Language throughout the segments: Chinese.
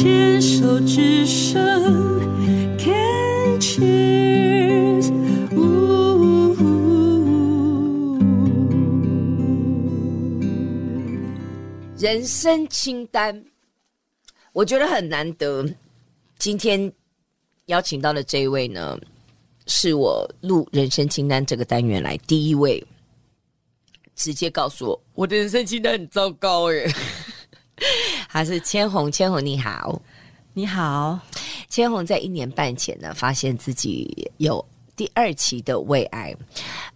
牵手之声，Can cheers，人生清单，我觉得很难得。今天邀请到的这一位呢，是我录人生清单这个单元来第一位，直接告诉我我的人生清单很糟糕耶。他是千红，千红你好，你好。千红在一年半前呢，发现自己有第二期的胃癌，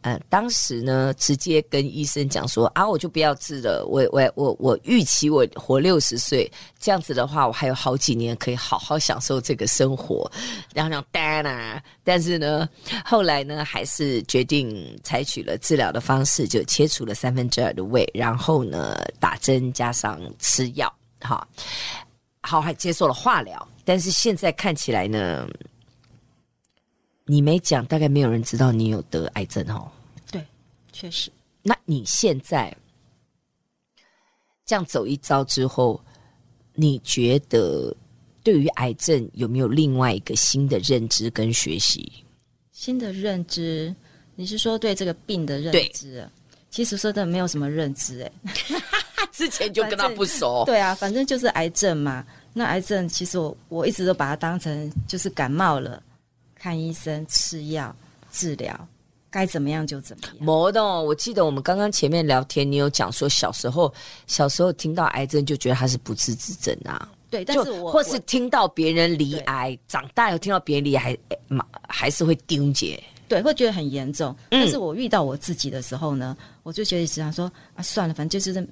呃，当时呢，直接跟医生讲说啊，我就不要治了，我我我我预期我活六十岁，这样子的话，我还有好几年可以好好享受这个生活，然后那种单啊，但是呢，后来呢，还是决定采取了治疗的方式，就切除了三分之二的胃，然后呢，打针加上吃药，好，好还接受了化疗，但是现在看起来呢。你没讲，大概没有人知道你有得癌症哦。对，确实。那你现在这样走一遭之后，你觉得对于癌症有没有另外一个新的认知跟学习？新的认知，你是说对这个病的认知？对其实说的没有什么认知，哎，之前就跟他不熟。对啊，反正就是癌症嘛。那癌症其实我我一直都把它当成就是感冒了。看医生、吃药、治疗，该怎么样就怎么样。没的，我记得我们刚刚前面聊天，你有讲说小时候，小时候听到癌症就觉得它是不治之症啊。对，但是我或是听到别人离癌，长大听到别人离癌，还还是会纠结。对，会觉得很严重。但是我遇到我自己的时候呢，嗯、我就觉得只想说啊，算了，反正就是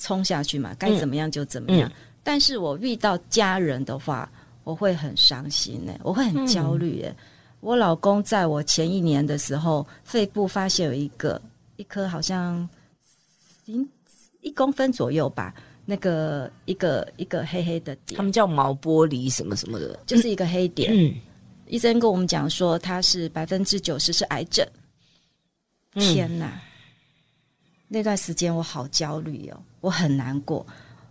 冲下去嘛，该怎么样就怎么样。嗯、但是我遇到家人的话。我会很伤心呢，我会很焦虑耶。嗯、我老公在我前一年的时候，肺部发现有一个一颗好像零一公分左右吧，那个一个一个黑黑的点，他们叫毛玻璃什么什么的，就是一个黑点。嗯，医生跟我们讲说，他是百分之九十是癌症。天哪！嗯、那段时间我好焦虑哦，我很难过，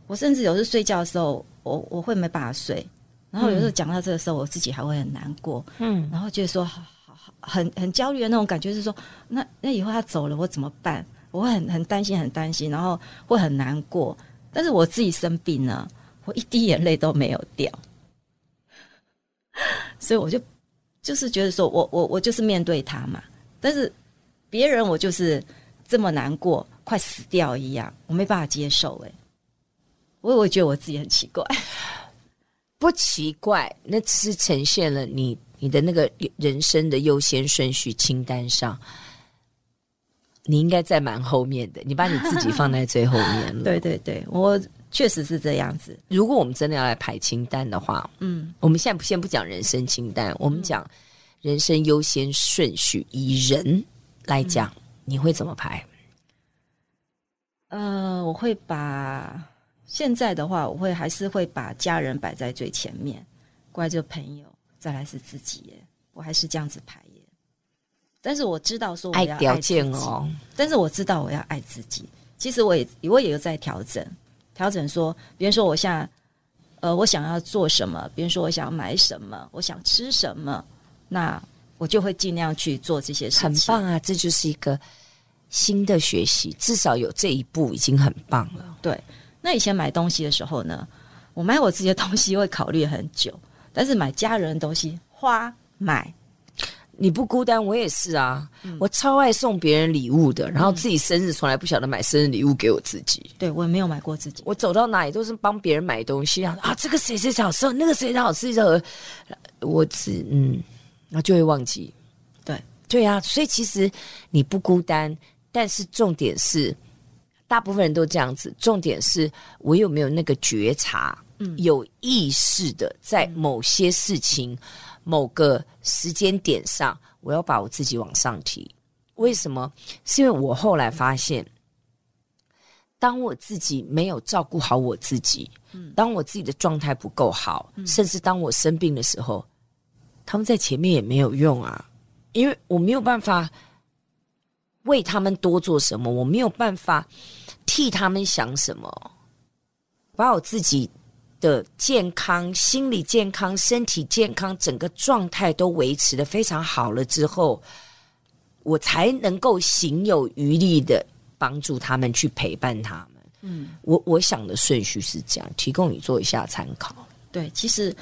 我甚至有时睡觉的时候，我我会没办法睡。然后有时候讲到这个时候，我自己还会很难过，嗯，然后觉得说好好好很很焦虑的那种感觉，是说那那以后他走了，我怎么办？我会很很担心，很担心，然后会很难过。但是我自己生病了，我一滴眼泪都没有掉，所以我就就是觉得说我我我就是面对他嘛。但是别人我就是这么难过，快死掉一样，我没办法接受。诶，我我觉得我自己很奇怪。不奇怪，那只是呈现了你你的那个人生的优先顺序清单上，你应该在蛮后面的。你把你自己放在最后面了。对对对，我确实是这样子。如果我们真的要来排清单的话，嗯，我们现在先不讲人生清单，我们讲人生优先顺序。以人来讲，嗯，你会怎么排？呃，我会把。现在的话，我会还是会把家人摆在最前面，过来就朋友，再来是自己耶。我还是这样子排耶。但是我知道说我要爱自己哦，但是我知道我要爱自己。其实我也我也有在调整，调整说，比如说我现在，呃，我想要做什么，比如说我想要买什么，我想吃什么，那我就会尽量去做这些事情。很棒啊，这就是一个新的学习，至少有这一步已经很棒了。对。那以前买东西的时候呢，我买我自己的东西会考虑很久，但是买家人的东西花买，你不孤单，我也是啊，嗯、我超爱送别人礼物的，然后自己生日从来不晓得买生日礼物给我自己，对我也没有买过自己，我走到哪里都是帮别人买东西啊，啊，这个谁谁好吃，那个谁谁好吃，这我只嗯，然后就会忘记，对。对啊，所以其实你不孤单，但是重点是。大部分人都这样子，重点是我有没有那个觉察，嗯，有意识的在某些事情、嗯、某个时间点上，我要把我自己往上提。为什么？是因为我后来发现，当我自己没有照顾好我自己，嗯，当我自己的状态不够好，嗯、甚至当我生病的时候，他们在前面也没有用啊，因为我没有办法。为他们多做什么？我没有办法替他们想什么，把我自己的健康、心理健康、身体健康，整个状态都维持的非常好了之后，我才能够行有余力的帮助他们去陪伴他们。嗯，我我想的顺序是这样，提供你做一下参考。对，其实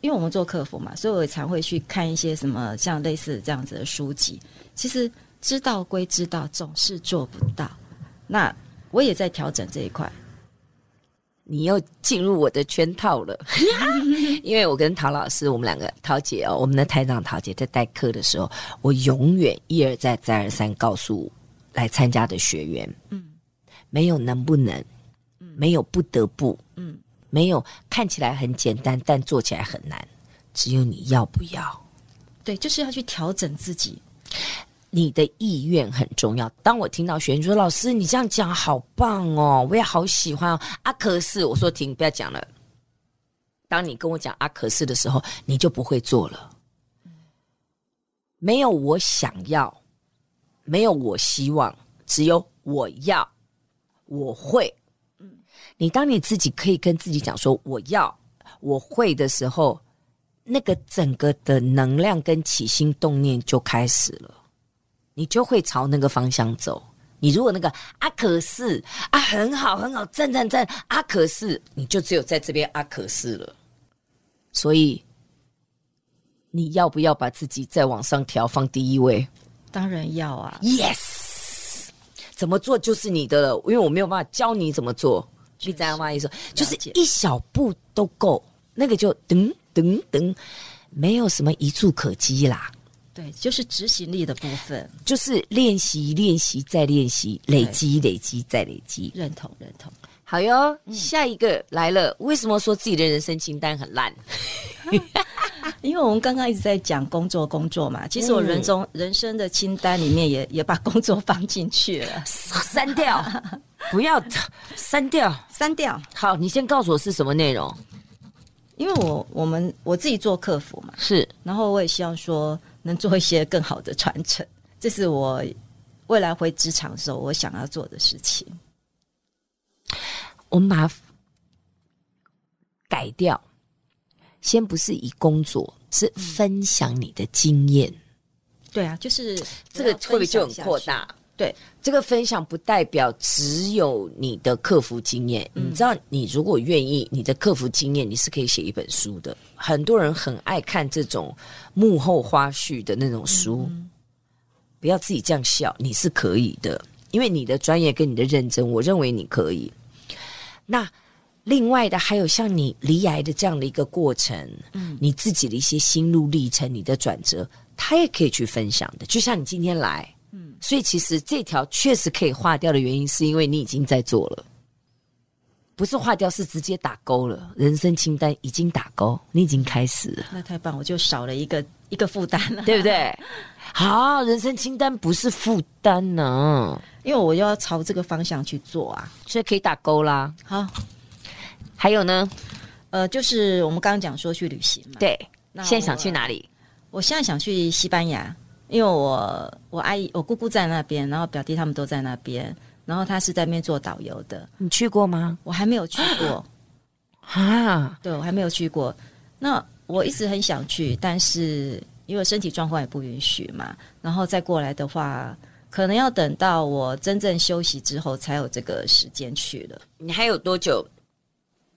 因为我们做客服嘛，所以我也常会去看一些什么像类似这样子的书籍。其实知道归知道，总是做不到。那我也在调整这一块。你又进入我的圈套了，因为我跟陶老师，我们两个陶姐哦，我们的台长陶姐在代课的时候，我永远一而再再而三告诉来参加的学员，嗯，没有能不能，嗯，没有不得不，嗯，没有看起来很简单但做起来很难，只有你要不要，对，就是要去调整自己。你的意愿很重要。当我听到学员说：“老师，你这样讲好棒哦，我也好喜欢哦。”啊，可是我说停，不要讲了。当你跟我讲啊，可是的时候，你就不会做了。没有我想要，没有我希望，只有我要，我会。嗯，你当你自己可以跟自己讲说我要，我会的时候，那个整个的能量跟起心动念就开始了。你就会朝那个方向走。你如果那个啊，可是啊，很好很好，赞赞赞啊，可是你就只有在这边啊，可是了。所以你要不要把自己再往上调，放第一位？当然要啊！Yes，怎么做就是你的了，因为我没有办法教你怎么做。你知道吗？意思就是一小步都够，那个就噔噔噔，没有什么一触可及啦。对，就是执行力的部分，就是练习、练习再练习，累积、累积再累积。认同，认同。好哟，嗯、下一个来了。为什么说自己的人生清单很烂？因为我们刚刚一直在讲工作，工作嘛。其实我人中、嗯、人生的清单里面也也把工作放进去了，删掉，不要删掉，删掉。好，你先告诉我是什么内容？因为我我们我自己做客服嘛，是，然后我也希望说。能做一些更好的传承，这是我未来回职场的时候我想要做的事情。我们把它改掉，先不是以工作，是分享你的经验。对啊，就是这个会不会就很扩大？对，这个分享不代表只有你的客服经验。嗯、你知道，你如果愿意，你的客服经验你是可以写一本书的。很多人很爱看这种幕后花絮的那种书。嗯、不要自己这样笑，你是可以的，因为你的专业跟你的认真，我认为你可以。那另外的还有像你离癌的这样的一个过程，嗯，你自己的一些心路历程，你的转折，他也可以去分享的。就像你今天来。嗯，所以其实这条确实可以划掉的原因，是因为你已经在做了，不是划掉，是直接打勾了。人生清单已经打勾，你已经开始了，那太棒，我就少了一个一个负担了，对不对？好，人生清单不是负担呢，因为我要朝这个方向去做啊，所以可以打勾啦。好，还有呢，呃，就是我们刚刚讲说去旅行嘛，对，那现在想去哪里？我现在想去西班牙。因为我我阿姨我姑姑在那边，然后表弟他们都在那边，然后他是在那边做导游的。你去过吗？我还没有去过 啊。对，我还没有去过。那我一直很想去，但是因为身体状况也不允许嘛，然后再过来的话，可能要等到我真正休息之后才有这个时间去了。你还有多久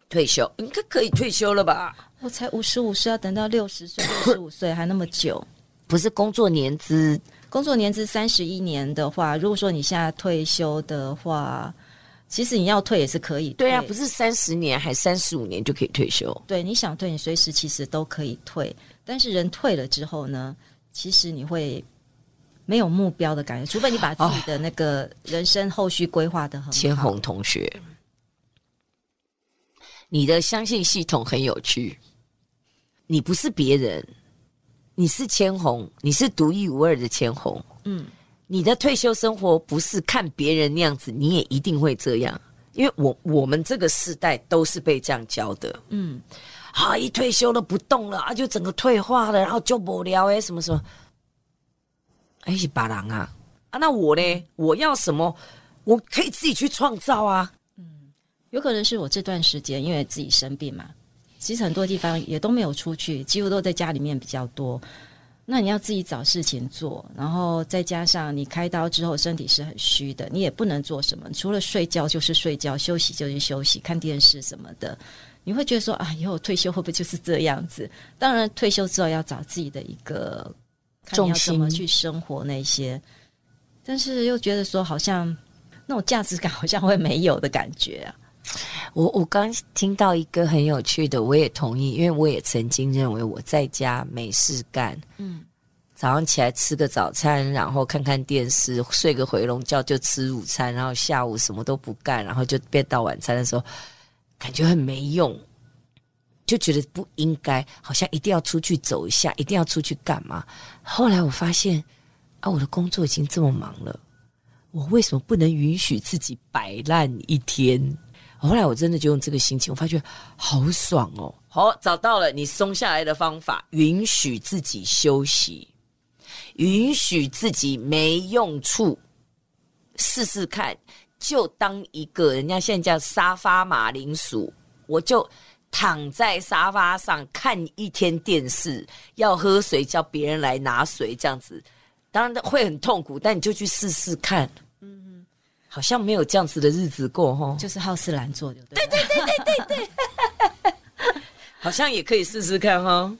退休？应该可以退休了吧？我才五十五岁，要等到六十岁、六十五岁还那么久。不是工作年资，工作年资三十一年的话，如果说你现在退休的话，其实你要退也是可以退。对啊，不是三十年还三十五年就可以退休。对，你想退，你随时其实都可以退。但是人退了之后呢，其实你会没有目标的感觉，除非你把自己的那个人生后续规划的很好。千红同学，你的相信系统很有趣，你不是别人。你是千红，你是独一无二的千红。嗯，你的退休生活不是看别人那样子，你也一定会这样。因为我我们这个世代都是被这样教的。嗯，啊，一退休了不动了啊，就整个退化了，然后就无聊哎，什么什么，哎是把人啊啊，那我呢？我要什么？我可以自己去创造啊。嗯，有可能是我这段时间因为自己生病嘛，其实很多地方也都没有出去，几乎都在家里面比较多。那你要自己找事情做，然后再加上你开刀之后身体是很虚的，你也不能做什么，除了睡觉就是睡觉，休息就是休息，看电视什么的。你会觉得说啊，以后退休会不会就是这样子？当然，退休之后要找自己的一个重心，怎么去生活那些，但是又觉得说好像那种价值感好像会没有的感觉啊。我我刚听到一个很有趣的，我也同意，因为我也曾经认为我在家没事干，嗯，早上起来吃个早餐，然后看看电视，睡个回笼觉就吃午餐，然后下午什么都不干，然后就变到晚餐的时候，感觉很没用，就觉得不应该，好像一定要出去走一下，一定要出去干嘛。后来我发现啊，我的工作已经这么忙了，我为什么不能允许自己摆烂一天？后来我真的就用这个心情，我发觉好爽哦！好，找到了你松下来的方法，允许自己休息，允许自己没用处，试试看，就当一个人家现在叫沙发马铃薯，我就躺在沙发上看一天电视，要喝水叫别人来拿水，这样子，当然会很痛苦，但你就去试试看。好像没有这样子的日子过哈，就是好吃懒做，对对对对对对，好像也可以试试看哈，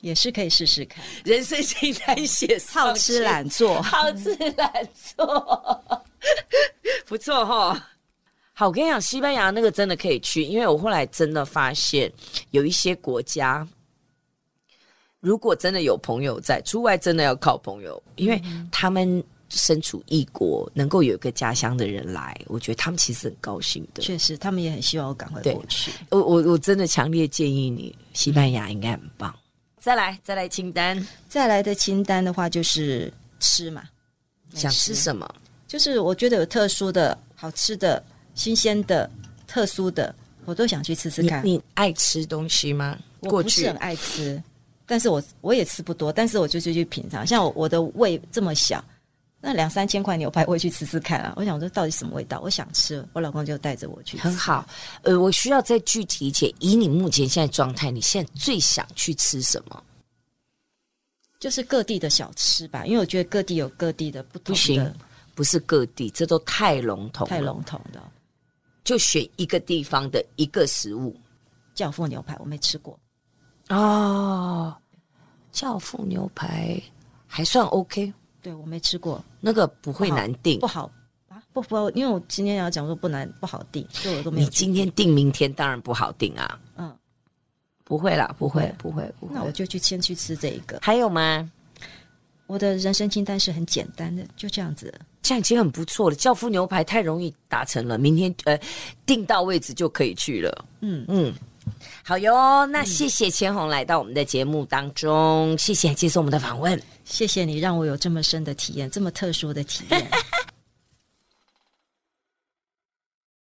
也是可以试试看。人生清单写好吃懒做，好吃懒做，不错哈。好，我跟你讲，西班牙那个真的可以去，因为我后来真的发现有一些国家，如果真的有朋友在，出外真的要靠朋友，因为他们。身处异国，能够有一个家乡的人来，我觉得他们其实很高兴的。确实，他们也很希望我赶快过去。我我我真的强烈建议你，西班牙应该很棒。嗯、再来，再来清单，再来的清单的话就是吃嘛，想吃什么？就是我觉得有特殊的、好吃的、新鲜的、特殊的，我都想去吃吃看。你，你爱吃东西吗？我不是很爱吃，但是我我也吃不多，但是我就就去品尝。像我我的胃这么小。那两三千块牛排，我也去吃吃看啊！我想说，到底什么味道？我想吃，我老公就带着我去吃。很好，呃，我需要再具体一些。以你目前现在状态，你现在最想去吃什么？就是各地的小吃吧，因为我觉得各地有各地的不同的。不行，不是各地，这都太笼统，太笼统的。就选一个地方的一个食物。教父牛排我没吃过。哦，教父牛排还算 OK。对，我没吃过，那个不会难定，不好啊，不不，因为我今天要讲说不难不好定，所以我都没有。你今天定，明天当然不好定啊。嗯，不会啦，不会，不会，不会。那我就去先去吃这一个。还有吗？我的人生清单是很简单的，就这样子，这样已经很不错了。教父牛排太容易达成了，明天呃定到位置就可以去了。嗯嗯。好哟，那谢谢千红来到我们的节目当中，嗯、谢谢接受我们的访问，谢谢你让我有这么深的体验，这么特殊的体验。